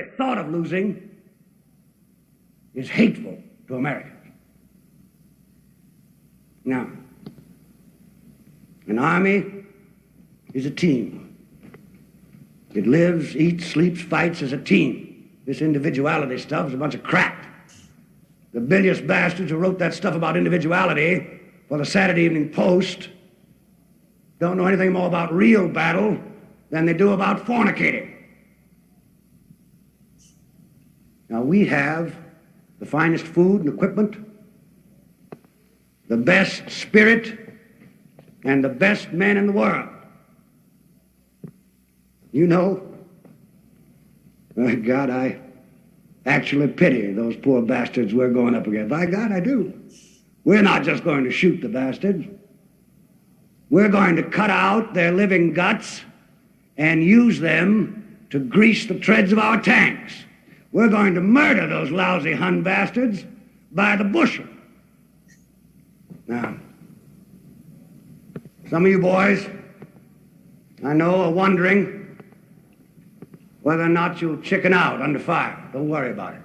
very thought of losing is hateful to Americans. Now, an army is a team. It lives, eats, sleeps, fights as a team. This individuality stuff is a bunch of crap. The bilious bastards who wrote that stuff about individuality for the Saturday Evening Post don't know anything more about real battle than they do about fornicating. Now, we have the finest food and equipment, the best spirit, and the best men in the world. You know, by God, I actually pity those poor bastards we're going up against. By God, I do. We're not just going to shoot the bastards. We're going to cut out their living guts and use them to grease the treads of our tanks. We're going to murder those lousy Hun bastards by the bushel. Now, some of you boys, I know, are wondering whether or not you'll chicken out under fire. Don't worry about it.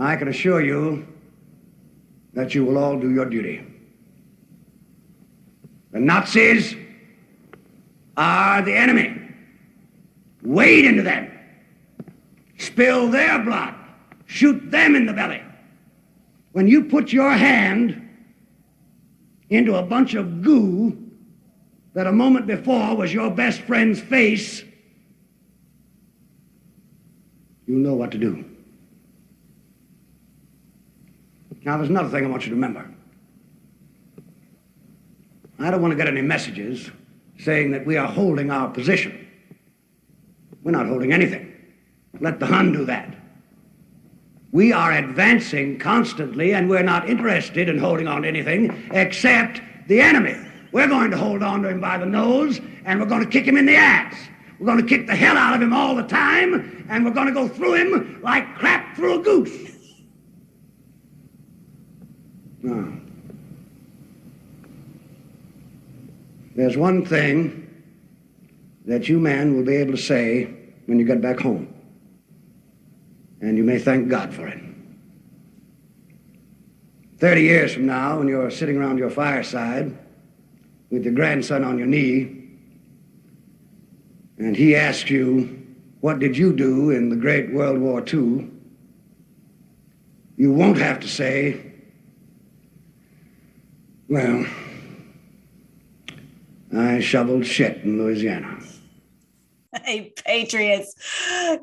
I can assure you that you will all do your duty. The Nazis are the enemy. Wade into them. Spill their blood. Shoot them in the belly. When you put your hand into a bunch of goo that a moment before was your best friend's face, you know what to do. Now, there's another thing I want you to remember. I don't want to get any messages saying that we are holding our position. We're not holding anything. Let the Hun do that. We are advancing constantly, and we're not interested in holding on to anything except the enemy. We're going to hold on to him by the nose, and we're going to kick him in the ass. We're going to kick the hell out of him all the time, and we're going to go through him like crap through a goose. Now, there's one thing that you men will be able to say when you get back home. And you may thank God for it. 30 years from now, when you're sitting around your fireside with your grandson on your knee, and he asks you, What did you do in the great World War II? You won't have to say, Well, I shoveled shit in Louisiana. Hey, Patriots,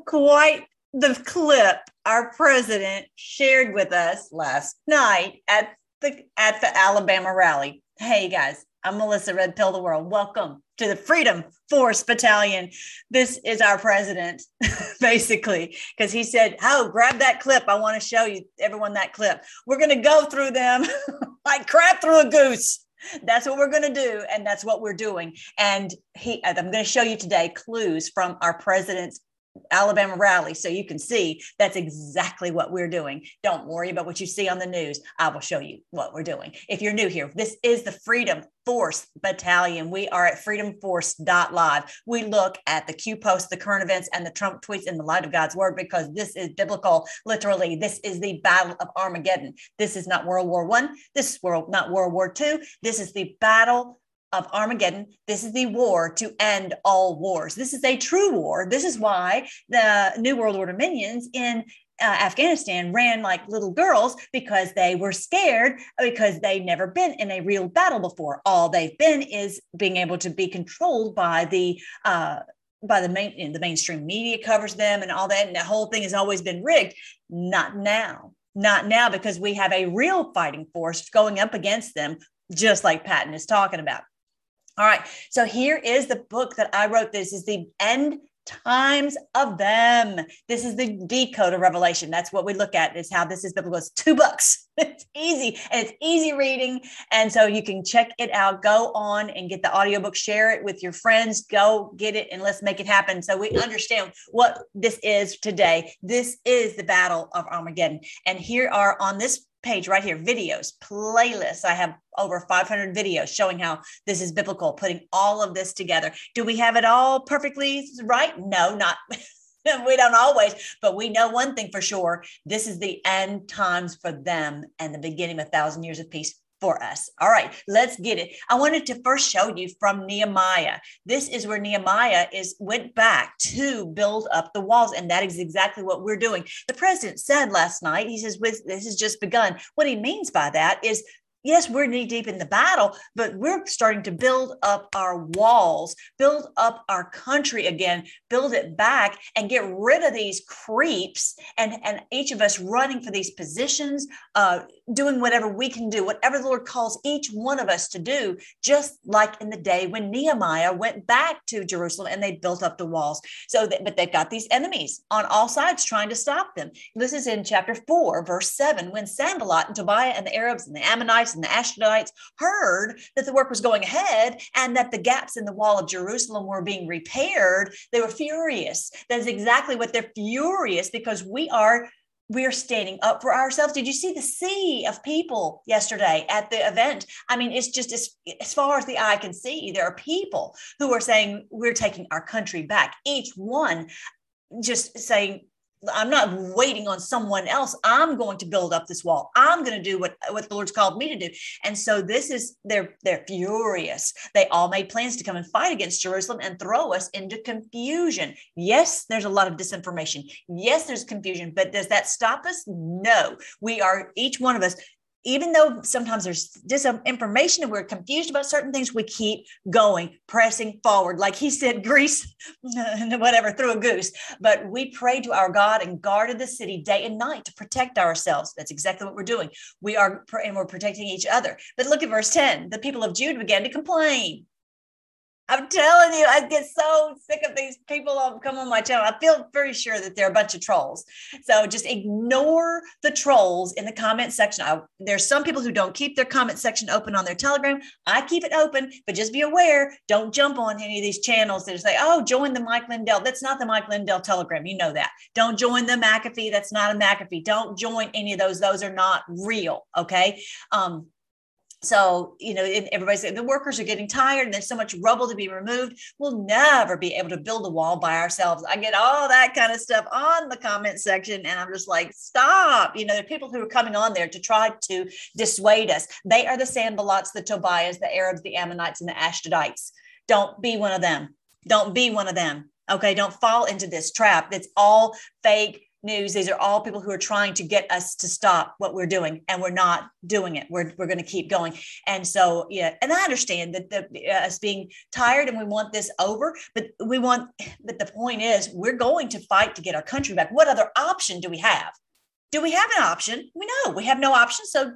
quite the clip our president shared with us last night at the at the Alabama rally. Hey guys, I'm Melissa Red Pill the World. Welcome to the Freedom Force Battalion. This is our president, basically, because he said, Oh, grab that clip. I want to show you everyone that clip. We're going to go through them like crap through a goose. That's what we're going to do. And that's what we're doing. And he, I'm going to show you today clues from our president's Alabama rally so you can see that's exactly what we're doing. Don't worry about what you see on the news. I will show you what we're doing. If you're new here, this is the Freedom Force Battalion. We are at freedomforce.live. We look at the Q posts, the current events, and the Trump tweets in the light of God's word because this is biblical. Literally, this is the battle of Armageddon. This is not World War One. This is world not World War Two. This is the battle of Armageddon. This is the war to end all wars. This is a true war. This is why the New World Order minions in uh, Afghanistan ran like little girls because they were scared because they've never been in a real battle before. All they've been is being able to be controlled by the uh, by the main you know, the mainstream media covers them and all that, and the whole thing has always been rigged. Not now. Not now because we have a real fighting force going up against them, just like Patton is talking about. All right. So here is the book that I wrote. This is the end times of them. This is the decode of Revelation. That's what we look at is how this is biblical. It's two books. It's easy and it's easy reading. And so you can check it out. Go on and get the audiobook, share it with your friends. Go get it and let's make it happen. So we understand what this is today. This is the battle of Armageddon. And here are on this page right here videos, playlists. I have over 500 videos showing how this is biblical, putting all of this together. Do we have it all perfectly right? No, not. we don't always, but we know one thing for sure. This is the end times for them and the beginning of a thousand years of peace for us. All right, let's get it. I wanted to first show you from Nehemiah. This is where Nehemiah is went back to build up the walls, and that is exactly what we're doing. The president said last night, he says, "This has just begun." What he means by that is yes, we're knee deep in the battle, but we're starting to build up our walls, build up our country again, build it back, and get rid of these creeps and, and each of us running for these positions, uh, doing whatever we can do, whatever the Lord calls each one of us to do, just like in the day when Nehemiah went back to Jerusalem and they built up the walls. So, that, but they've got these enemies on all sides trying to stop them. This is in chapter four, verse seven, when Sanballat and Tobiah and the Arabs and the Ammonites and the Ashdodites heard that the work was going ahead and that the gaps in the wall of Jerusalem were being repaired. They were furious. That's exactly what they're furious because we are we're standing up for ourselves. Did you see the sea of people yesterday at the event? I mean, it's just as, as far as the eye can see, there are people who are saying, We're taking our country back. Each one just saying, I'm not waiting on someone else. I'm going to build up this wall. I'm going to do what, what the Lord's called me to do. And so this is they're they're furious. They all made plans to come and fight against Jerusalem and throw us into confusion. Yes, there's a lot of disinformation. Yes, there's confusion, but does that stop us? No. We are each one of us even though sometimes there's disinformation and we're confused about certain things, we keep going, pressing forward. Like he said, grease, whatever, through a goose. But we prayed to our God and guarded the city day and night to protect ourselves. That's exactly what we're doing. We are, and we're protecting each other. But look at verse 10. The people of Jude began to complain. I'm telling you, I get so sick of these people who come on my channel. I feel very sure that they're a bunch of trolls. So just ignore the trolls in the comment section. I, there's some people who don't keep their comment section open on their Telegram. I keep it open, but just be aware, don't jump on any of these channels that say, oh, join the Mike Lindell. That's not the Mike Lindell Telegram. You know that. Don't join the McAfee. That's not a McAfee. Don't join any of those. Those are not real. Okay. Um, so, you know, everybody's saying the workers are getting tired and there's so much rubble to be removed. We'll never be able to build a wall by ourselves. I get all that kind of stuff on the comment section, and I'm just like, stop. You know, are people who are coming on there to try to dissuade us. They are the Sanballats, the Tobiahs, the Arabs, the Ammonites, and the Ashdodites. Don't be one of them. Don't be one of them. Okay. Don't fall into this trap. That's all fake news. These are all people who are trying to get us to stop what we're doing, and we're not doing it. We're, we're going to keep going. And so, yeah, and I understand that the, uh, us being tired and we want this over, but we want, but the point is, we're going to fight to get our country back. What other option do we have? Do we have an option? We know we have no option. So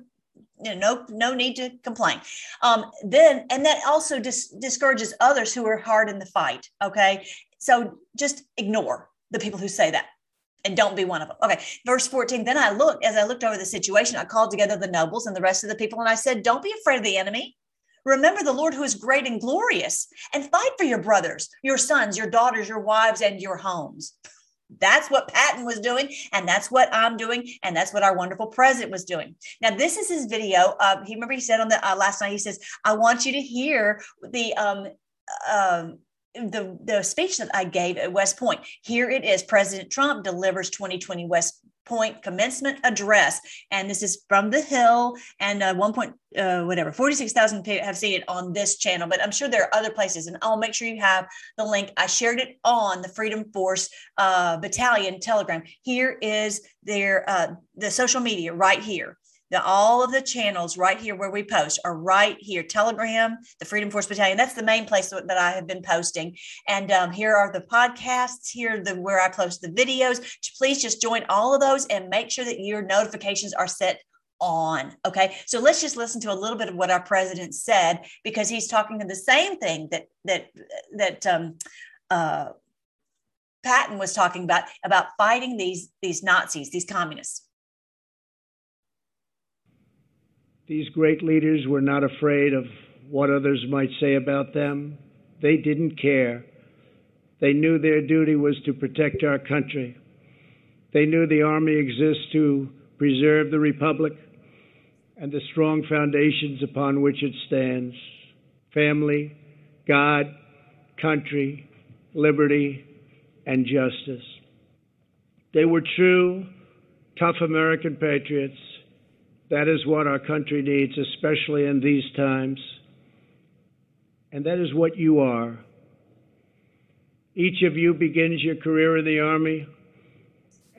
you know, no no need to complain um, then and that also dis- discourages others who are hard in the fight okay so just ignore the people who say that and don't be one of them. Okay. Verse 14. Then I looked, as I looked over the situation, I called together the nobles and the rest of the people, and I said, Don't be afraid of the enemy. Remember the Lord who is great and glorious, and fight for your brothers, your sons, your daughters, your wives, and your homes. That's what Patton was doing, and that's what I'm doing, and that's what our wonderful president was doing. Now, this is his video. Uh, he remember he said on the uh, last night. He says, "I want you to hear the um, um, the, the speech that I gave at West Point. Here it is. President Trump delivers 2020 West Point commencement address. And this is from the Hill and uh, one point, uh, whatever, 46,000 have seen it on this channel, but I'm sure there are other places. And I'll make sure you have the link. I shared it on the Freedom Force uh, Battalion Telegram. Here is their, uh, the social media right here the, all of the channels right here where we post are right here telegram the freedom force battalion that's the main place that i have been posting and um, here are the podcasts here the where i post the videos please just join all of those and make sure that your notifications are set on. Okay. So let's just listen to a little bit of what our president said because he's talking to the same thing that that that um uh Patton was talking about about fighting these these Nazis, these communists. These great leaders were not afraid of what others might say about them. They didn't care. They knew their duty was to protect our country. They knew the Army exists to preserve the Republic. and the strong foundations upon which it stands family, God, country, liberty, and justice. They were true, tough American patriots. That is what our country needs, especially in these times. And that is what you are. Each of you begins your career in the Army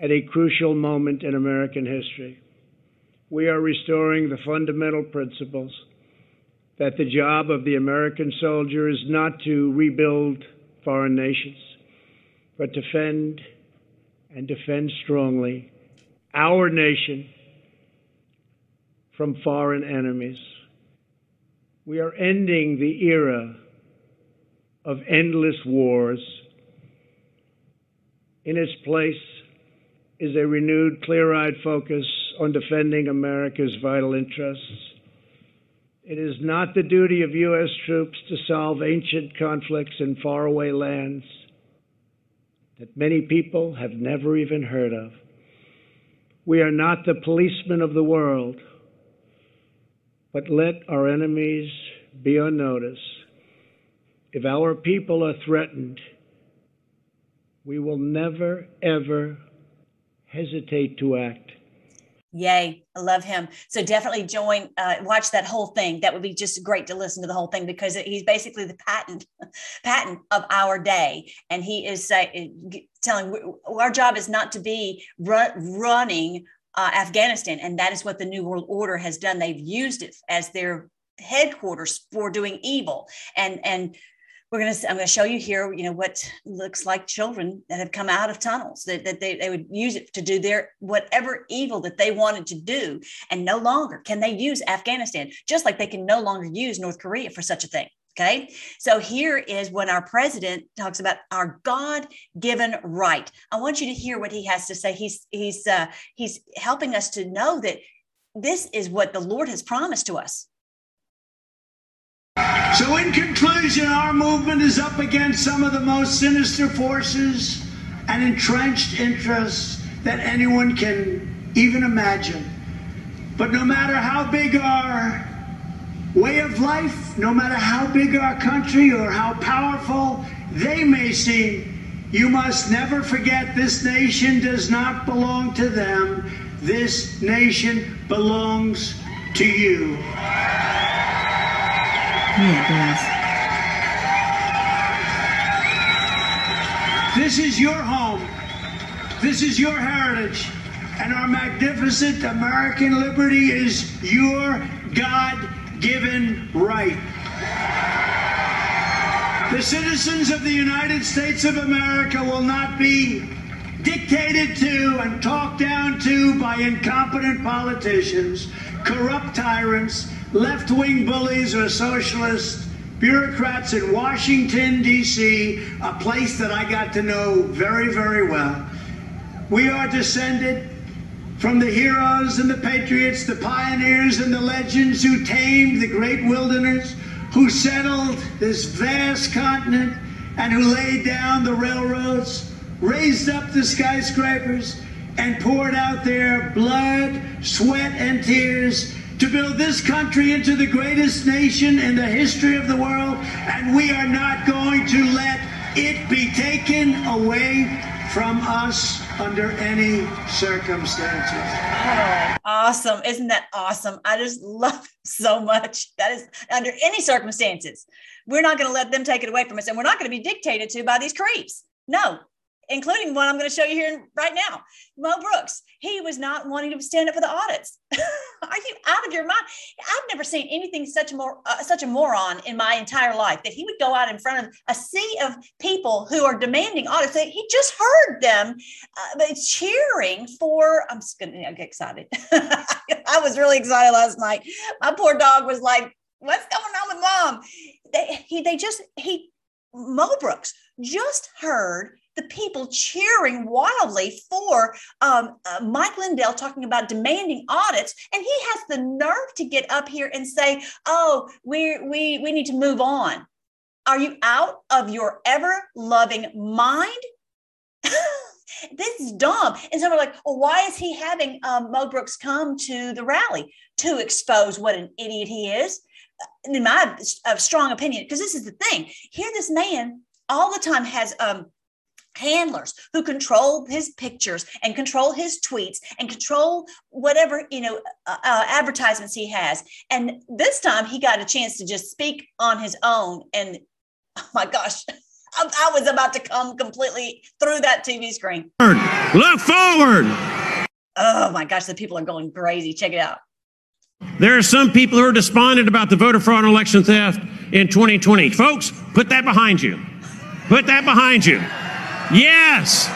at a crucial moment in American history. We are restoring the fundamental principles that the job of the American soldier is not to rebuild foreign nations, but defend and defend strongly our nation from foreign enemies. We are ending the era of endless wars. In its place is a renewed, clear eyed focus on defending America's vital interests. It is not the duty of U.S. troops to solve ancient conflicts in faraway lands that many people have never even heard of. We are not the policemen of the world, but let our enemies be on notice. If our people are threatened, we will never, ever hesitate to act. Yay, I love him. So definitely join, uh, watch that whole thing. That would be just great to listen to the whole thing because he's basically the Patton, Patton of our day, and he is uh, telling our job is not to be run, running uh, Afghanistan, and that is what the New World Order has done. They've used it as their headquarters for doing evil, and and we're going to i'm going to show you here you know what looks like children that have come out of tunnels that, that they, they would use it to do their whatever evil that they wanted to do and no longer can they use afghanistan just like they can no longer use north korea for such a thing okay? So here is when our president talks about our god-given right. I want you to hear what he has to say. He's he's uh, he's helping us to know that this is what the lord has promised to us. So, in conclusion, our movement is up against some of the most sinister forces and entrenched interests that anyone can even imagine. But no matter how big our way of life, no matter how big our country or how powerful they may seem, you must never forget this nation does not belong to them. This nation belongs to you. Yeah, it does. This is your home. This is your heritage. And our magnificent American liberty is your God given right. The citizens of the United States of America will not be dictated to and talked down to by incompetent politicians, corrupt tyrants, left wing bullies or socialists, bureaucrats in Washington, D.C., a place that I got to know very, very well. We are descended from the heroes and the patriots, the pioneers and the legends who tamed the great wilderness, who settled this vast continent, and who laid down the railroads, raised up the skyscrapers, and poured out their blood, sweat, and tears to build this country into the greatest nation in the history of the world, and we are not going to let it be taken away from us under any circumstances. Awesome. Isn't that awesome? I just love so much. That is under any circumstances. We're not going to let them take it away from us, and we're not going to be dictated to by these creeps. No, including one I'm going to show you here right now. Mo Brooks, he was not wanting to stand up for the audits. Are you out of your mind? I've never seen anything such a more uh, such a moron in my entire life that he would go out in front of a sea of people who are demanding audits. He just heard them uh, cheering for. I'm just going to get excited. I was really excited last night. My poor dog was like, "What's going on with mom?" They he they just he Mo Brooks just heard the people cheering wildly for um, uh, Mike Lindell talking about demanding audits, and he has the nerve to get up here and say, "Oh, we we we need to move on." Are you out of your ever loving mind? This is dumb. And so we're like, well, why is he having um, Mo Brooks come to the rally to expose what an idiot he is? In my uh, strong opinion, because this is the thing. Here, this man all the time has um, handlers who control his pictures and control his tweets and control whatever you know uh, uh, advertisements he has. And this time he got a chance to just speak on his own. And oh my gosh I, I was about to come completely through that tv screen. Look forward. Oh my gosh the people are going crazy. Check it out. There are some people who are despondent about the voter fraud and election theft in 2020 folks put that behind you. Put that behind you Yes.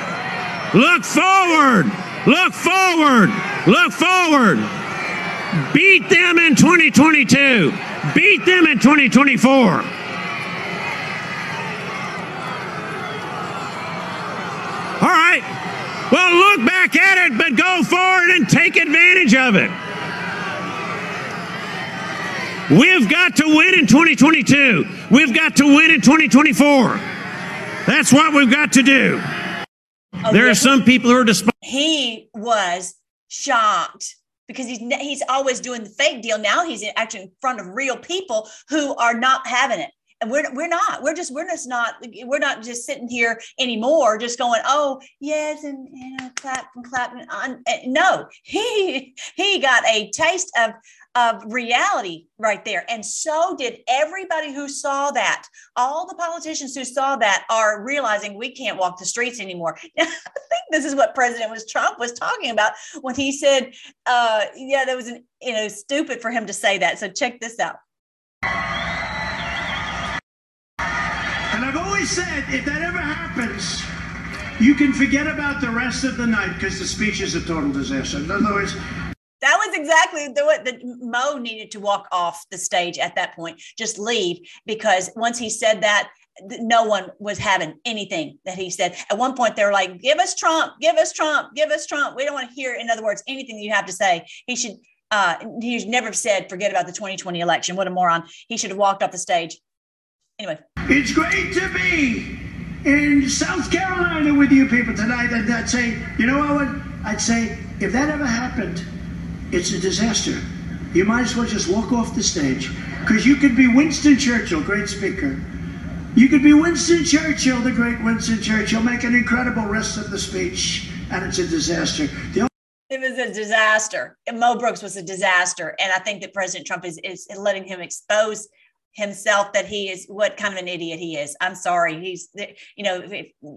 Look forward. Look forward. Look forward. Beat them in 2022. Beat them in 2024. All right. Well, look back at it, but go forward and take advantage of it. We've got to win in 2022. We've got to win in 2024. That's what we've got to do. Oh, there yeah. are some people who are despised. He was shocked because he's he's always doing the fake deal. Now he's actually in front of real people who are not having it. And we're we're not. We're just we're just not we're not just sitting here anymore, just going, oh yes, and you know, clap and clap and on. No, he he got a taste of of reality right there. And so did everybody who saw that. All the politicians who saw that are realizing we can't walk the streets anymore. I think this is what President was Trump was talking about when he said, uh, yeah, that was an, you know, stupid for him to say that. So check this out. And I've always said, if that ever happens, you can forget about the rest of the night because the speech is a total disaster. In other words, that was exactly the what the Mo needed to walk off the stage at that point, just leave because once he said that, no one was having anything that he said. At one point, they were like, "Give us Trump, give us Trump, give us Trump." We don't want to hear, in other words, anything you have to say. He should. Uh, he never said, "Forget about the 2020 election." What a moron! He should have walked off the stage. Anyway, it's great to be in South Carolina with you people tonight, and I'd say, you know what? I'd say if that ever happened it's a disaster. You might as well just walk off the stage. Because you could be Winston Churchill, great speaker. You could be Winston Churchill, the great Winston Churchill, make an incredible rest of the speech, and it's a disaster. The it was a disaster. Mo Brooks was a disaster. And I think that President Trump is, is letting him expose himself that he is what kind of an idiot he is. I'm sorry. He's, you know,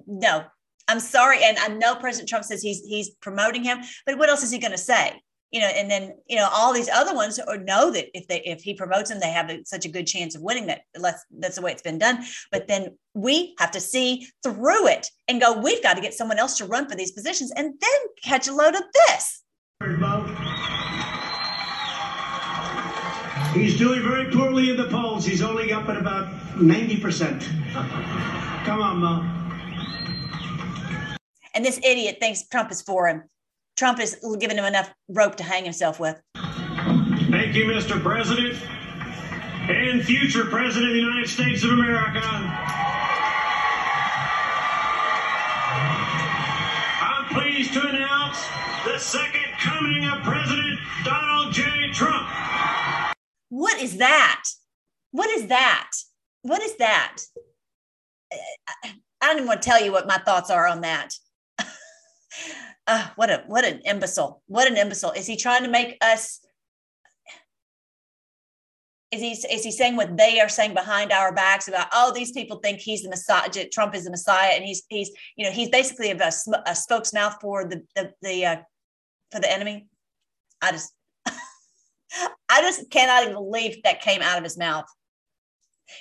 no, I'm sorry. And I know President Trump says he's he's promoting him, but what else is he going to say? You know, and then you know all these other ones or know that if they if he promotes them, they have a, such a good chance of winning. That that's, that's the way it's been done. But then we have to see through it and go. We've got to get someone else to run for these positions, and then catch a load of this. He's doing very poorly in the polls. He's only up at about ninety percent. Come on, Mo. And this idiot thinks Trump is for him. Trump has given him enough rope to hang himself with. Thank you, Mr. President and future President of the United States of America. I'm pleased to announce the second coming of President Donald J. Trump. What is that? What is that? What is that? I don't even want to tell you what my thoughts are on that uh, what a what an imbecile! What an imbecile! Is he trying to make us? Is he is he saying what they are saying behind our backs about? Oh, these people think he's the Messiah. Trump is the Messiah, and he's he's you know he's basically a, a spokesmouth for the the, the uh, for the enemy. I just I just cannot even believe that came out of his mouth.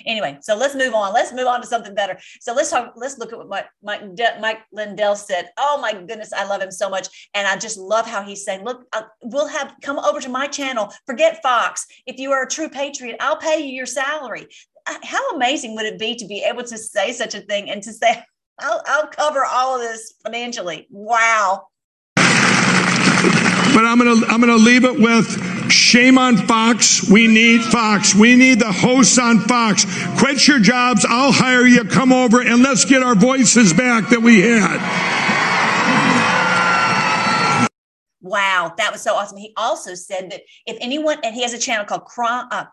Anyway, so let's move on. Let's move on to something better. So let's talk. Let's look at what Mike, Mike, De- Mike Lindell said. Oh my goodness, I love him so much, and I just love how he's saying, "Look, uh, we'll have come over to my channel. Forget Fox. If you are a true patriot, I'll pay you your salary." Uh, how amazing would it be to be able to say such a thing and to say, "I'll, I'll cover all of this financially." Wow. But I'm gonna I'm gonna leave it with Shame on Fox. We need Fox. We need the hosts on Fox. Quit your jobs. I'll hire you. Come over and let's get our voices back that we had. Wow, that was so awesome. He also said that if anyone, and he has a channel called Crime, uh,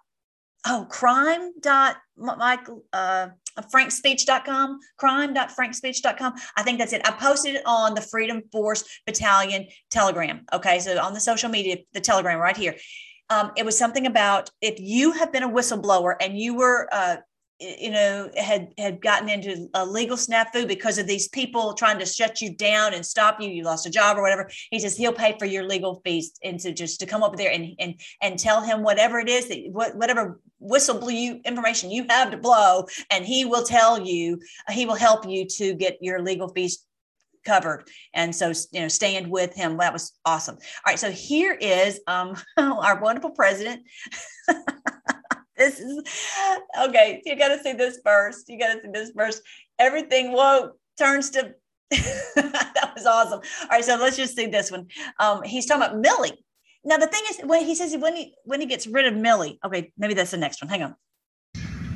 oh, crime dot Michael, uh, frankspeech.com, crime.frankspeech.com. I think that's it. I posted it on the Freedom Force Battalion Telegram. Okay. So on the social media, the Telegram right here. Um, it was something about if you have been a whistleblower and you were uh, you know had had gotten into a legal snafu because of these people trying to shut you down and stop you you lost a job or whatever he says he'll pay for your legal fees and to just to come over there and and and tell him whatever it is that what whatever whistle information you have to blow and he will tell you he will help you to get your legal fees covered and so you know stand with him that was awesome all right so here is um our wonderful president this is okay. You got to see this first. You got to see this first. Everything whoa turns to. that was awesome. All right, so let's just see this one. Um, he's talking about Milley. Now the thing is, when he says when he when he gets rid of Milley, okay, maybe that's the next one. Hang on.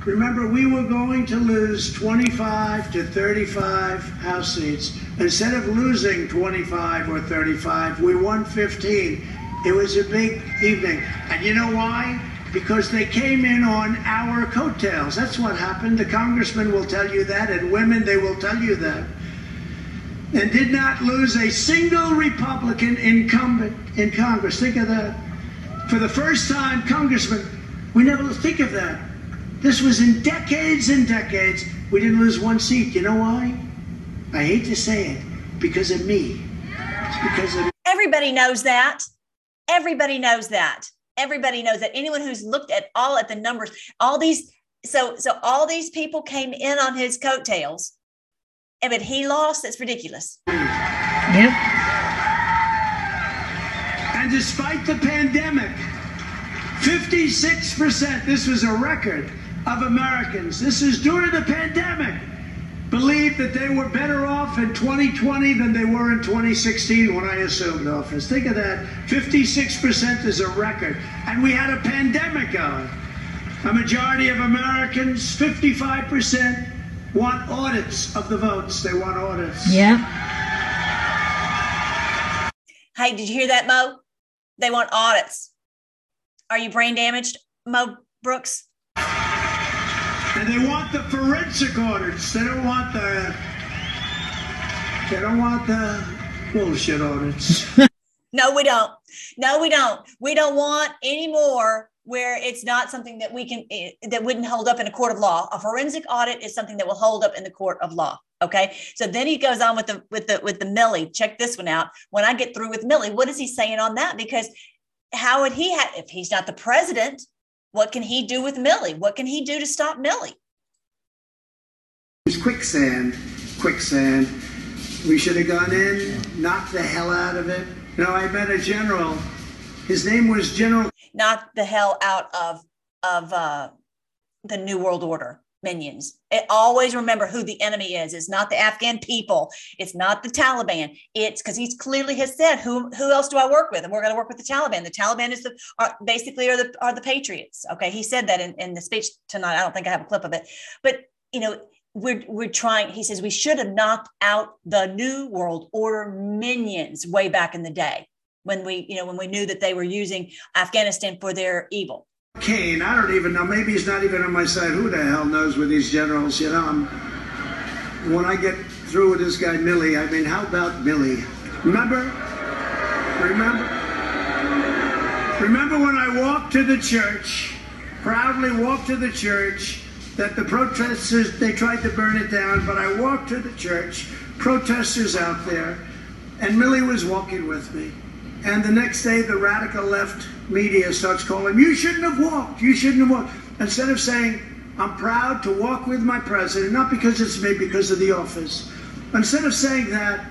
Remember, we were going to lose 25 to 35 House seats. Instead of losing 25 or 35, we won 15. It was a big evening. And you know why? because they came in on our coattails. That's what happened. The congressman will tell you that, and women, they will tell you that. And did not lose a single Republican incumbent in Congress. Think of that. For the first time, Congressman, we never think of that. This was in decades and decades. We didn't lose one seat. You know why? I hate to say it, because of me. It's because of Everybody knows that. Everybody knows that everybody knows that anyone who's looked at all at the numbers, all these, so so all these people came in on his coattails, and but he lost. That's ridiculous. Yep. And despite the pandemic, 56%, this was a record of Americans. This is during the pandemic believed that they were better off in 2020 than they were in 2016 when I assumed office. Think of that. 56% is a record. And we had a pandemic going. A majority of Americans, 55%, want audits of the votes. They want audits. Yeah. Hey, did you hear that, Mo? They want audits. Are you brain damaged, Mo Brooks? And they want the forensic audits. They don't want the. They don't want the bullshit audits. no, we don't. No, we don't. We don't want any more where it's not something that we can eh, that wouldn't hold up in a court of law. A forensic audit is something that will hold up in the court of law. Okay. So then he goes on with the with the with the Milley Check this one out. When I get through with Milley what is he saying on that? Because how would he have if he's not the president? What can he do with Milley What can he do to stop Milley it's quicksand, quicksand. We should have gone in, knocked the hell out of it. You know, I met a general. His name was General. Knock the hell out of of uh, the New World Order minions. It, always remember who the enemy is. It's not the Afghan people. It's not the Taliban. It's because he's clearly has said, "Who who else do I work with?" And we're going to work with the Taliban. The Taliban is the are, basically are the are the patriots. Okay, he said that in, in the speech tonight. I don't think I have a clip of it, but you know. We're, we're trying, he says, we should have knocked out the New World Order minions way back in the day when we, you know, when we knew that they were using Afghanistan for their evil Caine, I don't even know. Maybe he's not even on my side. Who the hell knows with these generals? You know, I'm, when I get through with this guy Milley, I mean, how about Milley? Remember? Remember? Remember when I walked to the church, proudly walked to the church, that the protesters, they tried to burn it down, but I walked to the church, protesters out there, and Milley was walking with me. And the next day, the radical left media starts calling, you shouldn't have walked, you shouldn't have walked. Instead of saying, I'm proud to walk with my president, not because it's me, because of the office. Instead of saying that,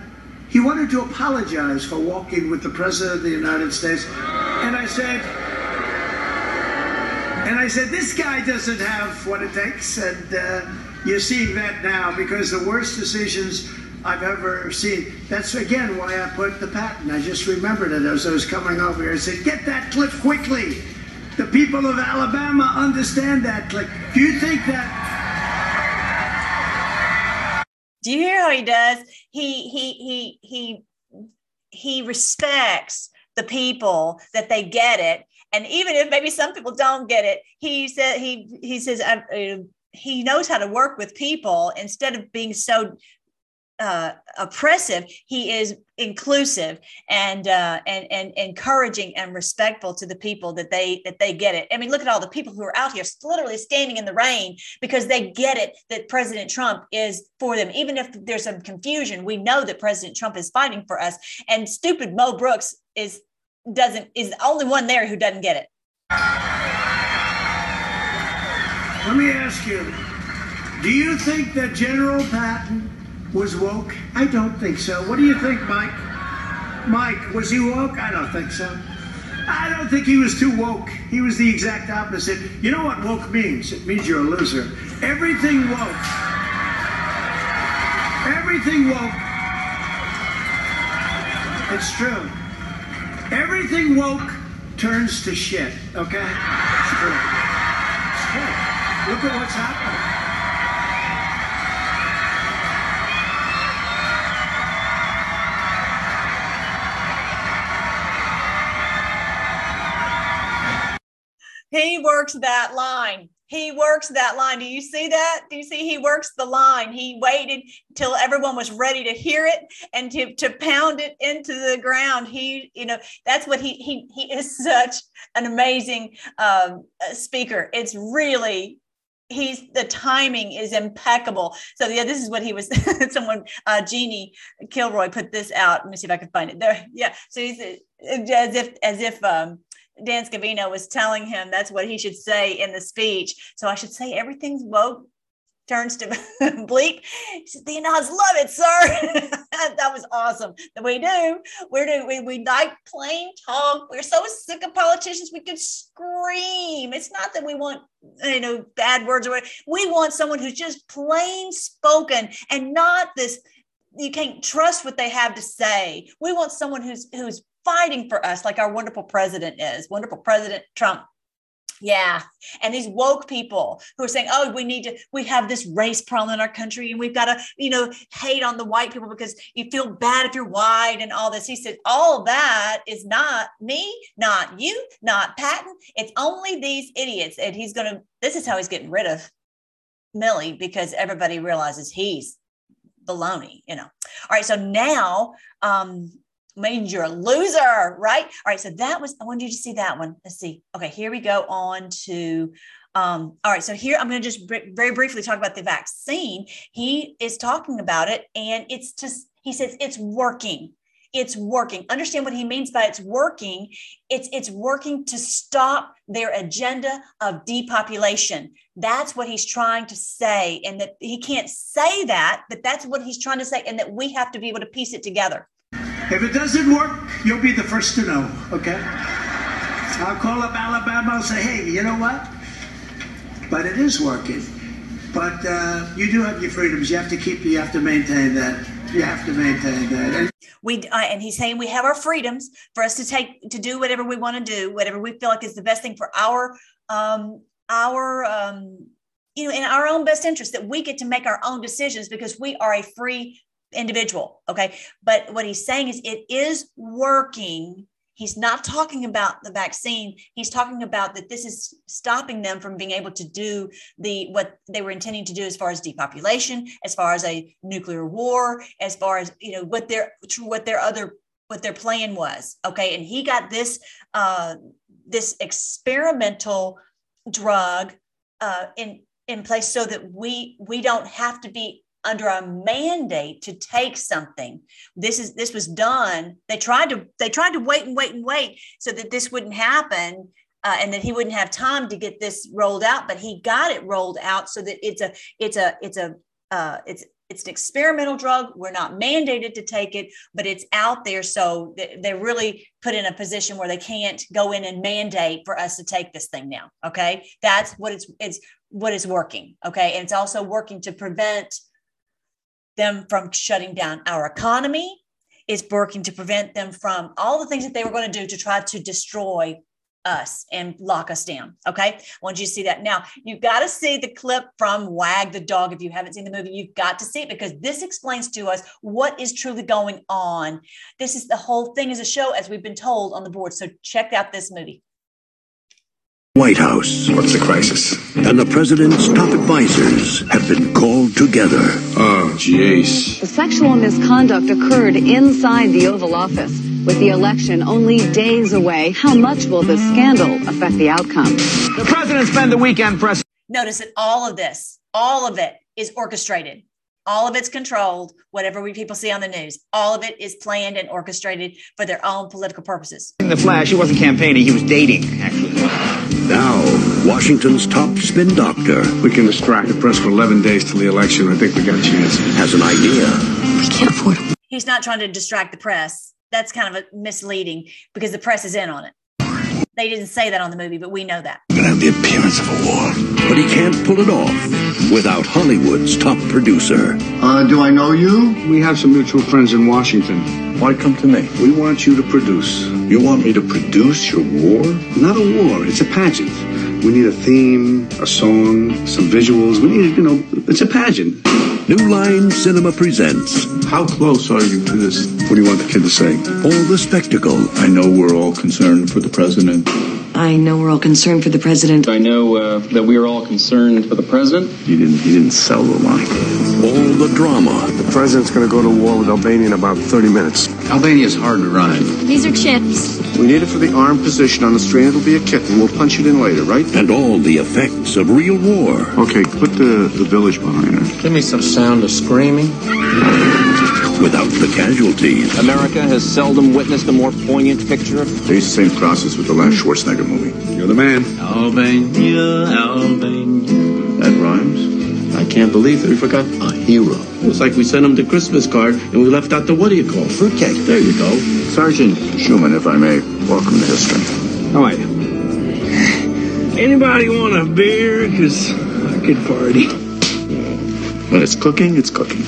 he wanted to apologize for walking with the president of the United States. And I said, and I said, this guy doesn't have what it takes. And uh, you're seeing that now because the worst decisions I've ever seen. That's again why I put the Patton. I just remembered it as I was coming over here. I said, get that clip quickly. The people of Alabama understand that clip. Do you think that Do you hear how he does? He he he he he respects the people that they get it, and even if maybe some people don't get it, he said he he says uh, he knows how to work with people instead of being so uh, oppressive, he is inclusive and uh, and and encouraging and respectful to the people that they that they get it. I mean, look at all the people who are out here literally standing in the rain because they get it that President Trump is for them. Even if there's some confusion, we know that President Trump is fighting for us. And stupid Mo Brooks is doesn't is the only one there who doesn't get it. Let me ask you: Do you think that General Patton? Was woke? I don't think so. What do you think, Mike? Mike, was he woke? I don't think so. I don't think he was too woke. He was the exact opposite. You know what woke means? It means you're a loser. Everything woke. Everything woke. It's true. Everything woke turns to shit, okay? It's true. It's true. Look at what's happening. He works that line. He works that line. Do you see that? Do you see he works the line? He waited till everyone was ready to hear it and to, to pound it into the ground. He, you know, that's what he he he is such an amazing um, speaker. It's really he's the timing is impeccable. So yeah, this is what he was. someone, uh, Jeannie Kilroy, put this out. Let me see if I can find it there. Yeah, so he's as if as if um, Dan Scavino was telling him that's what he should say in the speech. So I should say everything's woke turns to bleep. He said, the Anons love it, sir. that was awesome. That we do. We're do we, we like plain talk. We're so sick of politicians. We could scream. It's not that we want you know bad words or whatever. We want someone who's just plain spoken and not this you can't trust what they have to say. We want someone who's who's fighting for us like our wonderful president is, wonderful President Trump. Yeah. And these woke people who are saying, oh, we need to, we have this race problem in our country and we've got to, you know, hate on the white people because you feel bad if you're white and all this. He said, all that is not me, not you, not Patton. It's only these idiots. And he's going to, this is how he's getting rid of Milley because everybody realizes he's baloney, you know. All right. So now, um, means you're a loser, right? All right, so that was, I wanted you to see that one. Let's see. Okay, here we go on to, um, all right, so here I'm going to just br- very briefly talk about the vaccine. He is talking about it, and it's just, he says it's working. It's working. Understand what he means by it's working. It's it's working to stop their agenda of depopulation. That's what he's trying to say, and that he can't say that, but that's what he's trying to say, and that we have to be able to piece it together. If it doesn't work, you'll be the first to know, okay? I'll call up Alabama and say, hey, you know what? But it is working. But uh, you do have your freedoms. You have to keep, you have to maintain that. You have to maintain that. And we uh, and he's saying we have our freedoms for us to take to do whatever we want to do, whatever we feel like is the best thing for our um our um you know in our own best interest that we get to make our own decisions because we are a free individual. Okay. But what he's saying is it is working. He's not talking about the vaccine. He's talking about that this is stopping them from being able to do the what they were intending to do as far as depopulation, as far as a nuclear war, as far as you know what their what their other what their plan was. Okay, and he got this uh, this experimental drug uh, in in place so that we we don't have to be under a mandate to take something. This is this was done. They tried to they tried to wait and wait and wait so that this wouldn't happen uh, and that he wouldn't have time to get this rolled out but he got it rolled out so that it's a it's a it's a uh, it's it's an experimental drug. We're not mandated to take it but it's out there. So they're really put in a position where they can't go in and mandate for us to take this thing now okay? That's what it's it's what is working okay? And it's also working to prevent them from shutting down our economy. It's working to prevent them from all the things that they were going to do to try to destroy us and lock us down. Okay. I want you to see that. Now, you've got to see the clip from Wag the Dog. If you haven't seen the movie, you've got to see it because this explains to us what is truly going on. This is the whole thing is a show, as we've been told on the board. So check out this movie. White House. What's the crisis? And the president's top advisors have been called together. Oh, jeez. The sexual misconduct occurred inside the Oval Office. With the election only days away, how much will this scandal affect the outcome? The president spent the weekend press. Notice that all of this, all of it is orchestrated. All of it's controlled, whatever we people see on the news. All of it is planned and orchestrated for their own political purposes. In the flash, he wasn't campaigning, he was dating, actually. Now, Washington's top spin doctor. We can distract the press for 11 days till the election. I think we got a chance. Has an idea. We can't afford it. He's not trying to distract the press. That's kind of misleading because the press is in on it. They didn't say that on the movie, but we know that. We're gonna have the appearance of a war. But he can't pull it off without Hollywood's top producer. Uh, do I know you? We have some mutual friends in Washington. Why come to me? We want you to produce. You want me to produce your war? Not a war, it's a pageant. We need a theme, a song, some visuals. We need, you know, it's a pageant. New Line Cinema presents How close are you to this? What do you want the kid to say? all the spectacle I know we're all concerned for the president. I know we're all concerned for the president. I know uh, that we are all concerned for the president. You didn't, you didn't sell the line. all the drama. The president's gonna go to war with Albania in about 30 minutes. Albania's hard to run. These are chips. We need it for the arm position on the screen. It'll be a kitten. We'll punch it in later, right? and all the effects of real war. Okay, put the, the village behind her. Give me some sound of screaming. without the casualties. America has seldom witnessed a more poignant picture of They used the same process with the last Schwarzenegger movie. You're the man. Albania, Albania. That rhymes. I can't believe that we forgot a hero. It It's like we sent him the Christmas card and we left out the what do you call fruitcake. There you go. Sergeant Schumann, if I may, welcome to history. How are you? Anybody want a beer? Because I could party. When it's cooking, it's cooking.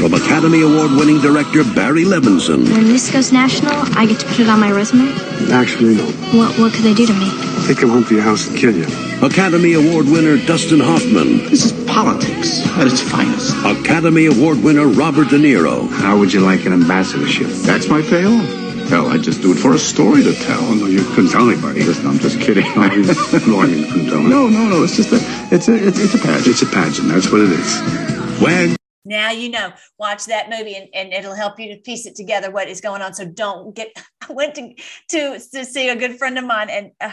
From Academy Award winning director Barry Levinson When this goes national, I get to put it on my resume. Actually, no. What what could they do to me? Take him home to your house and kill you. Academy Award winner Dustin Hoffman, This is politics at its finest. Academy Award winner Robert De Niro, How would you like an ambassadorship? That's my payoff. Hell, I'd just do it for a story to tell. Oh, no, you couldn't tell anybody. Listen, I'm just kidding. No, I mean, you couldn't tell No, no, no. It's just a, it's a, it's, it's a pageant. It's a pageant. That's what it is. Wag Now you know. Watch that movie and, and it'll help you to piece it together what is going on. So don't get. I went to to, to see a good friend of mine and. Uh,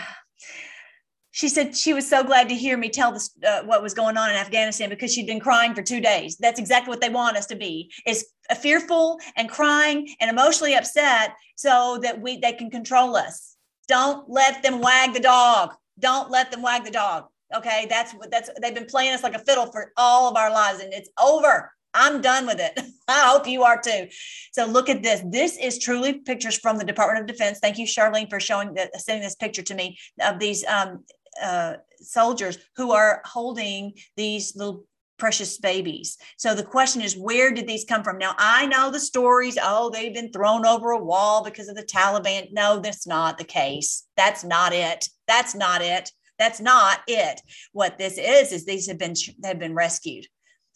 she said she was so glad to hear me tell this uh, what was going on in Afghanistan because she'd been crying for two days. That's exactly what they want us to be: is fearful and crying and emotionally upset, so that we they can control us. Don't let them wag the dog. Don't let them wag the dog. Okay, that's what that's they've been playing us like a fiddle for all of our lives, and it's over. I'm done with it. I hope you are too. So look at this. This is truly pictures from the Department of Defense. Thank you, Charlene, for showing that, sending this picture to me of these um, uh, soldiers who are holding these little precious babies. So the question is, where did these come from? Now, I know the stories. Oh, they've been thrown over a wall because of the Taliban. No, that's not the case. That's not it. That's not it. That's not it. What this is is these have been have been rescued.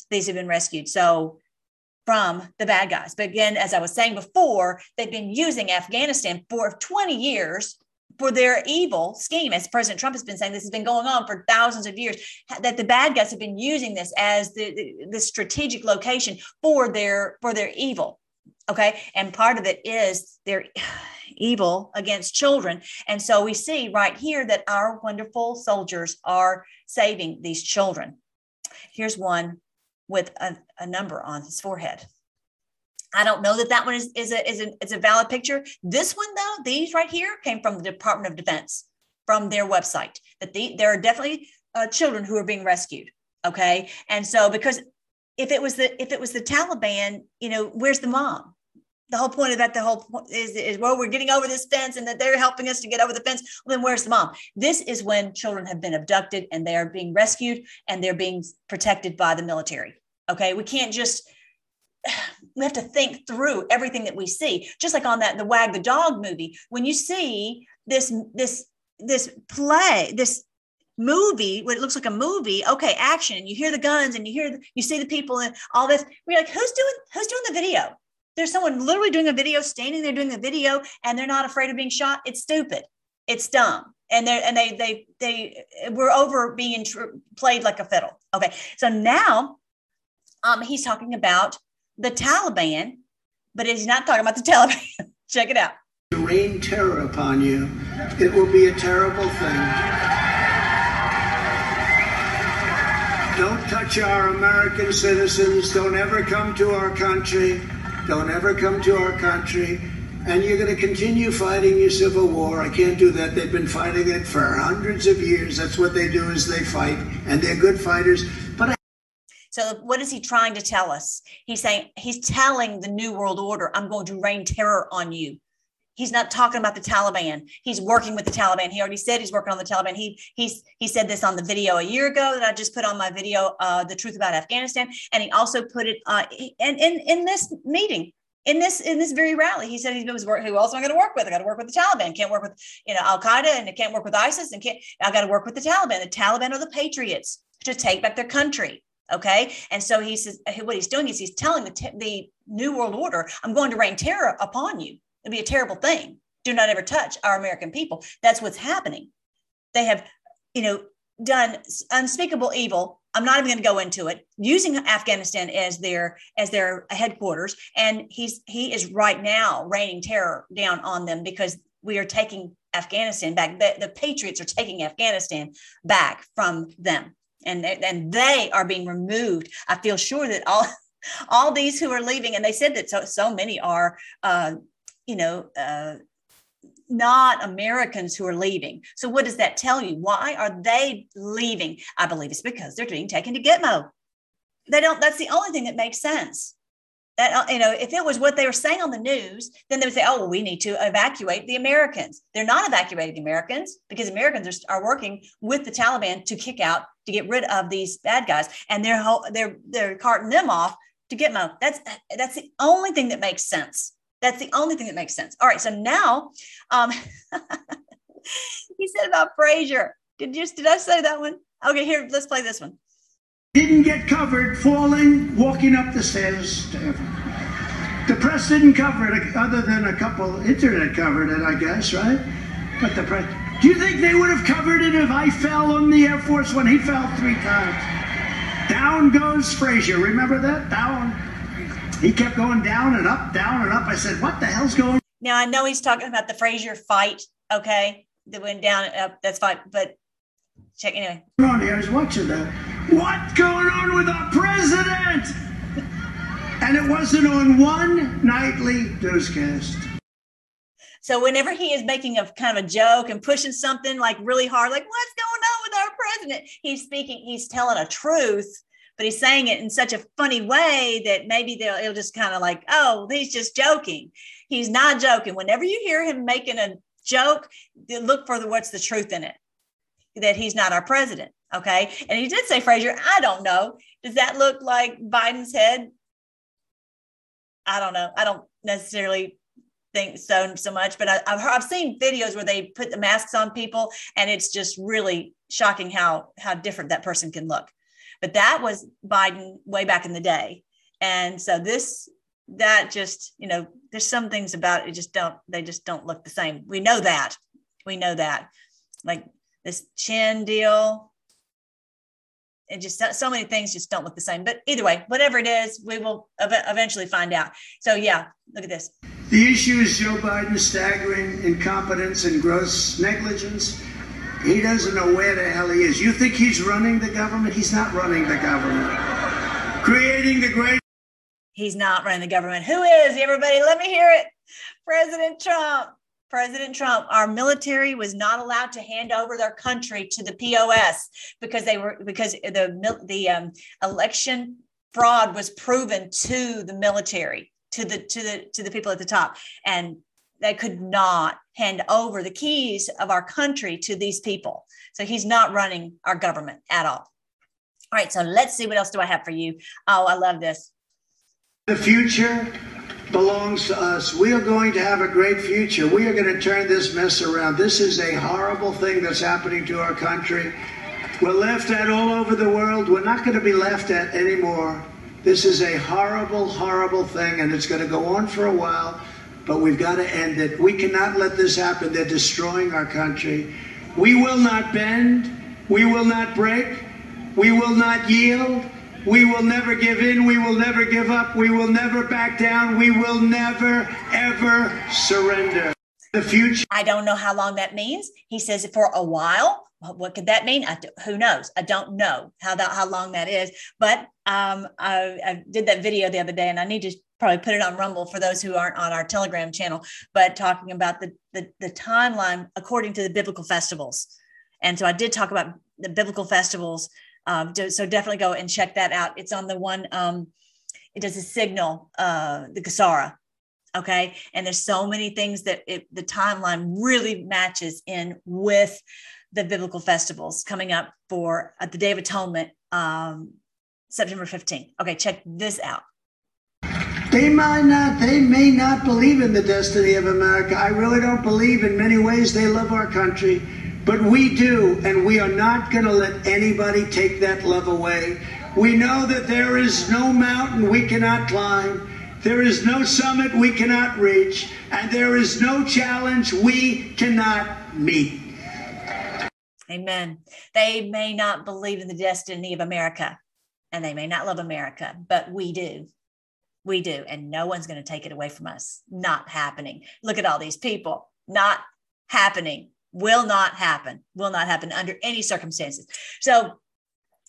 These have been rescued. So from the bad guys. But again, as I was saying before, they've been using Afghanistan for 20 years for their evil scheme, as President Trump has been saying, this has been going on for thousands of years. That the bad guys have been using this as the, the, the strategic location for their for their evil. Okay, and part of it is their evil against children. And so we see right here that our wonderful soldiers are saving these children. Here's one with a, a number on his forehead. I don't know that that one is, is, a, is, a, is a valid picture. This one, though, these right here came from the Department of Defense, from their website, that the, there are definitely uh, children who are being rescued. Okay. And so, because if it was the if it was the Taliban, you know, where's the mom? The whole point of that, the whole point is, is well, we're getting over this fence and that they're helping us to get over the fence. Well, then where's the mom? This is when children have been abducted and they are being rescued and they're being protected by the military. Okay. We can't just we have to think through everything that we see just like on that the wag the dog movie when you see this this this play, this movie, what it looks like a movie. Okay, action. You hear the guns and you hear the, you see the people and all this. We're like, who's doing who's doing the video? There's someone literally doing a video, standing there doing the video, and they're not afraid of being shot. It's stupid. It's dumb. And they and they they they were over being tr- played like a fiddle. Okay, so now um, he's talking about the Taliban, but he's not talking about the Taliban. Check it out. To rain terror upon you, it will be a terrible thing. Don't touch our American citizens. Don't ever come to our country. Don't ever come to our country. And you're going to continue fighting your civil war. I can't do that. They've been fighting it for hundreds of years. That's what they do is they fight, and they're good fighters. So what is he trying to tell us? He's saying he's telling the new world order, I'm going to rain terror on you. He's not talking about the Taliban. He's working with the Taliban. He already said he's working on the Taliban. He he's he said this on the video a year ago that I just put on my video, uh, the truth about Afghanistan, and he also put it uh, in in in this meeting. In this in this very rally, he said he was work. Who else am I going to work with? I got to work with the Taliban. Can't work with you know Al Qaeda, and I can't work with ISIS, and can't. I got to work with the Taliban. The Taliban are the patriots to take back their country. Okay, and so he says what he's doing is he's telling the t- the New World Order, "I'm going to rain terror upon you." It'd be a terrible thing. Do not ever touch our American people. That's what's happening. They have, you know, done unspeakable evil. I'm not even going to go into it. Using Afghanistan as their as their headquarters, and he's he is right now raining terror down on them because we are taking Afghanistan back. The, the patriots are taking Afghanistan back from them, and they, and they are being removed. I feel sure that all all these who are leaving, and they said that so so many are. Uh, you know, uh, not Americans who are leaving. So, what does that tell you? Why are they leaving? I believe it's because they're being taken to Gitmo. They don't. That's the only thing that makes sense. That uh, you know, if it was what they were saying on the news, then they would say, "Oh, well, we need to evacuate the Americans." They're not evacuating the Americans because Americans are, are working with the Taliban to kick out to get rid of these bad guys, and they're they're they're carting them off to Gitmo. That's that's the only thing that makes sense. That's the only thing that makes sense. All right. So now, um, he said about Frazier. Did you did I say that one? Okay, here, let's play this one. Didn't get covered falling, walking up the stairs. The press didn't cover it, other than a couple internet covered it, I guess, right? But the press. Do you think they would have covered it if I fell on the Air Force when he fell three times? Down goes Frazier. Remember that? Down. He kept going down and up, down and up. I said, "What the hell's going?" Now I know he's talking about the Frazier fight. Okay, that went down and up. That's fine, but check anyway. On here, I was watching that. What's going on with our president? and it wasn't on one nightly newscast. So whenever he is making a kind of a joke and pushing something like really hard, like what's going on with our president, he's speaking, he's telling a truth but he's saying it in such a funny way that maybe they'll it'll just kind of like, oh, he's just joking. He's not joking. Whenever you hear him making a joke, look for the what's the truth in it. That he's not our president. Okay. And he did say, Frazier, I don't know. Does that look like Biden's head? I don't know. I don't necessarily think so so much, but I, have I've seen videos where they put the masks on people, and it's just really shocking how how different that person can look. But that was Biden way back in the day. And so this, that just, you know, there's some things about it just don't, they just don't look the same. We know that. We know that. Like this chin deal, and just so many things just don't look the same. But either way, whatever it is, we will eventually find out. So yeah, look at this. The issue is Joe Biden's staggering incompetence and gross negligence. He doesn't know where the hell he is. You think he's running the government? He's not running the government. Creating the great. He's not running the government. Who is? Everybody, let me hear it. President Trump. President Trump, our military was not allowed to hand over their country to the POS because they were because the the um, election fraud was proven to the military to the to the to the people at the top and they could not hand over the keys of our country to these people. So he's not running our government at all. All right, so let's see what else do I have for you. Oh, I love this. The future belongs to us. We are going to have a great future. We are going to turn this mess around. This is a horrible thing that's happening to our country. We're laughed at all over the world. We're not going to be laughed at anymore. This is a horrible, horrible thing, and it's going to go on for a while, but we've got to end it. We cannot let this happen. They're destroying our country. We will not bend. We will not break. We will not yield. We will never give in. We will never give up. We will never back down. We will never, ever surrender. The future. I don't know how long that means. He says for a while. What could that mean? I, who knows? I don't know how that how long that is. But um, I, I did that video the other day, and I need to probably put it on Rumble for those who aren't on our Telegram channel. But talking about the the, the timeline according to the biblical festivals, and so I did talk about the biblical festivals um, so definitely go and check that out. It's on the one, um, it does a signal, uh, the Kasara. Okay. And there's so many things that it, the timeline really matches in with the biblical festivals coming up for the Day of Atonement, um, September 15th. Okay. Check this out. They might not, they may not believe in the destiny of America. I really don't believe in many ways they love our country. But we do, and we are not going to let anybody take that love away. We know that there is no mountain we cannot climb, there is no summit we cannot reach, and there is no challenge we cannot meet. Amen. They may not believe in the destiny of America, and they may not love America, but we do. We do, and no one's going to take it away from us. Not happening. Look at all these people. Not happening will not happen, will not happen under any circumstances. So,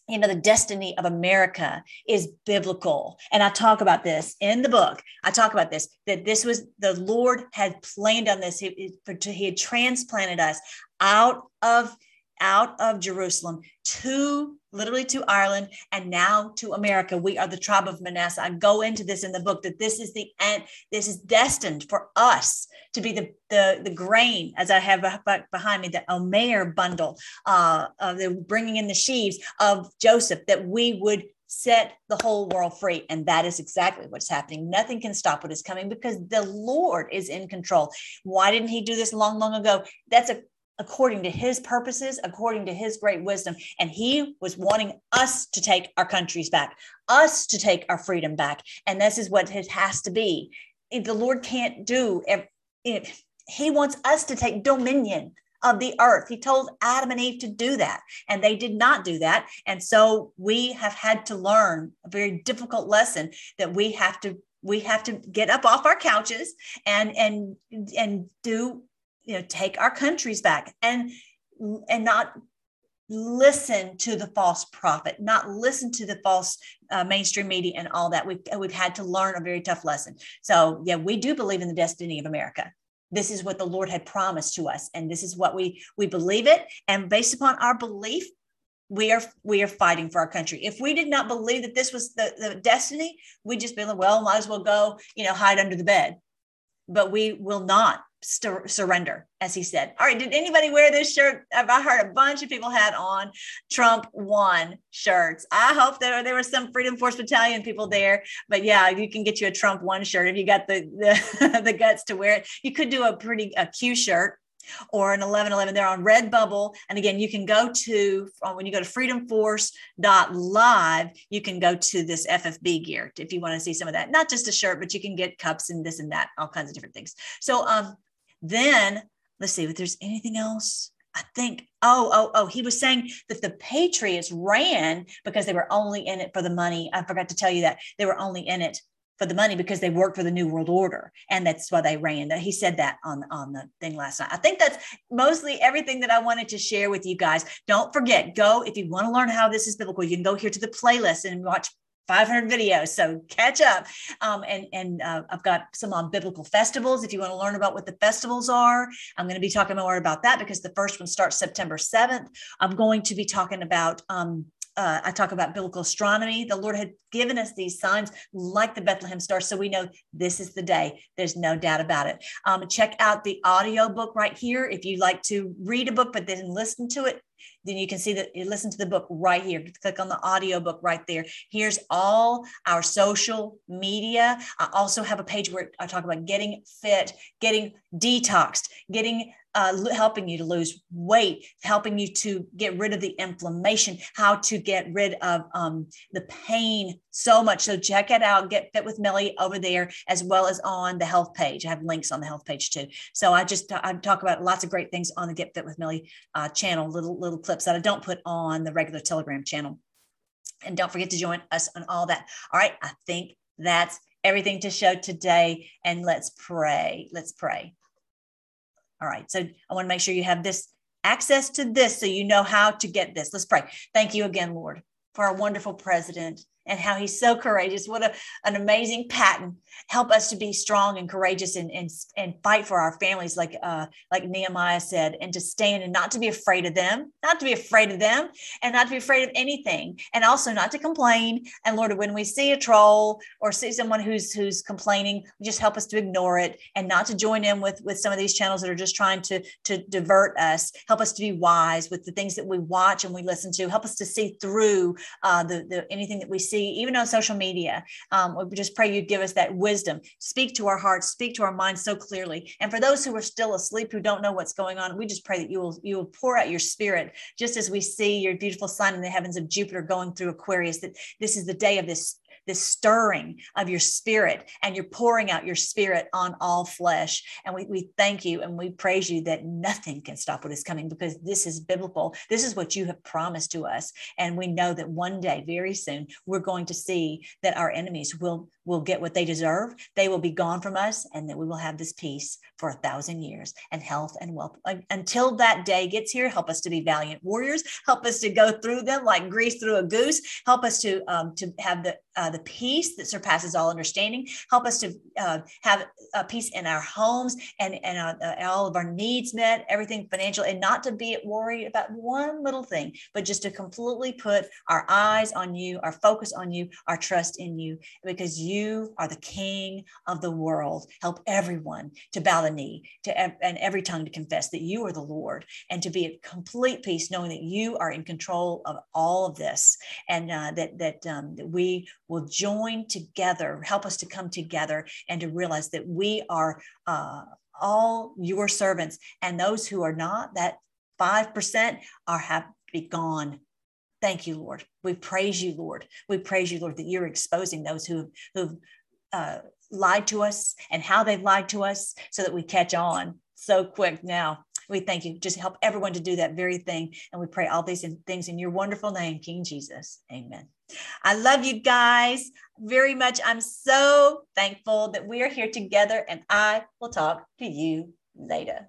you know, the destiny of America is biblical. And I talk about this in the book. I talk about this that this was the Lord had planned on this. He, he had transplanted us out of out of Jerusalem to literally to Ireland and now to America. We are the tribe of Manasseh. I go into this in the book that this is the end, this is destined for us to be the the, the grain, as I have behind me, the Omer bundle, uh, of the bringing in the sheaves of Joseph, that we would set the whole world free. And that is exactly what's happening. Nothing can stop what is coming because the Lord is in control. Why didn't he do this long, long ago? That's a according to his purposes, according to his great wisdom. And he was wanting us to take our countries back, us to take our freedom back. And this is what it has to be. If the Lord can't do, if he wants us to take dominion of the earth. He told Adam and Eve to do that, and they did not do that. And so we have had to learn a very difficult lesson that we have to we have to get up off our couches and and and do you know take our countries back and and not listen to the false prophet not listen to the false uh, mainstream media and all that. We've we've had to learn a very tough lesson. So yeah we do believe in the destiny of america. This is what the lord had promised to us and this is what we we believe it. And based upon our belief we are we are fighting for our country. If we did not believe that this was the, the destiny we'd just be like well might as well go you know hide under the bed. But we will not st- surrender, as he said. All right, did anybody wear this shirt? I heard a bunch of people had on Trump won shirts? I hope there there were some Freedom Force Battalion people there, but yeah, you can get you a Trump won shirt if you got the the, the guts to wear it. You could do a pretty a Q shirt or an 1111. They're on Redbubble. And again, you can go to, uh, when you go to freedomforce.live, you can go to this FFB gear if you want to see some of that. Not just a shirt, but you can get cups and this and that, all kinds of different things. So um, then let's see if there's anything else. I think, oh, oh, oh, he was saying that the Patriots ran because they were only in it for the money. I forgot to tell you that they were only in it for the money because they worked for the New World Order, and that's why they ran. He said that on on the thing last night. I think that's mostly everything that I wanted to share with you guys. Don't forget, go if you want to learn how this is biblical. You can go here to the playlist and watch 500 videos so catch up um, and and uh, i've got some on biblical festivals if you want to learn about what the festivals are i'm going to be talking more about that because the first one starts september 7th i'm going to be talking about um, uh, I talk about biblical astronomy. The Lord had given us these signs like the Bethlehem star. So we know this is the day. There's no doubt about it. Um, check out the audio book right here. If you'd like to read a book, but then listen to it, then you can see that you listen to the book right here. Click on the audio book right there. Here's all our social media. I also have a page where I talk about getting fit, getting detoxed, getting uh, helping you to lose weight, helping you to get rid of the inflammation, how to get rid of um, the pain so much. So check it out. Get Fit with Melly over there, as well as on the health page. I have links on the health page too. So I just I talk about lots of great things on the Get Fit with Melly uh, channel, little little clips that I don't put on the regular Telegram channel. And don't forget to join us on all that. All right, I think that's everything to show today. And let's pray. Let's pray. All right. So I want to make sure you have this access to this so you know how to get this. Let's pray. Thank you again, Lord, for our wonderful president and how he's so courageous. What a, an amazing Patton. Help us to be strong and courageous and, and, and fight for our families, like uh, like Nehemiah said, and to stand and not to be afraid of them, not to be afraid of them, and not to be afraid of anything, and also not to complain. And Lord, when we see a troll or see someone who's who's complaining, just help us to ignore it and not to join in with with some of these channels that are just trying to to divert us. Help us to be wise with the things that we watch and we listen to. Help us to see through uh, the the anything that we see see, even on social media. Um, we just pray you give us that wisdom. Speak to our hearts, speak to our minds so clearly. And for those who are still asleep, who don't know what's going on, we just pray that you will you will pour out your spirit, just as we see your beautiful sign in the heavens of Jupiter going through Aquarius. That this is the day of this this stirring of your spirit and you're pouring out your spirit on all flesh. And we, we thank you and we praise you that nothing can stop what is coming because this is biblical. This is what you have promised to us. And we know that one day, very soon, we're going to see that our enemies will will get what they deserve. They will be gone from us, and that we will have this peace for a thousand years and health and wealth. Until that day gets here, help us to be valiant warriors. Help us to go through them like grease through a goose. Help us to um, to have the uh, the peace that surpasses all understanding. Help us to uh, have a peace in our homes and and uh, uh all of our needs met, everything financial, and not to be worried about one little thing, but just to completely put our eyes on you, our focus on you, our trust in you, because you are the king of the world. Help everyone to bow the knee to and every tongue to confess that you are the Lord and to be at complete peace, knowing that you are in control of all of this and uh, that, that, um, that we will join together, help us to come together and to realize that we are uh, all your servants and those who are not, that 5% are have be gone Thank you, Lord. We praise you, Lord. We praise you, Lord, that you're exposing those who who've uh, lied to us and how they've lied to us so that we catch on so quick now. We thank you. Just help everyone to do that very thing. And we pray all these things in your wonderful name, King Jesus. Amen. I love you guys very much. I'm so thankful that we are here together, and I will talk to you later.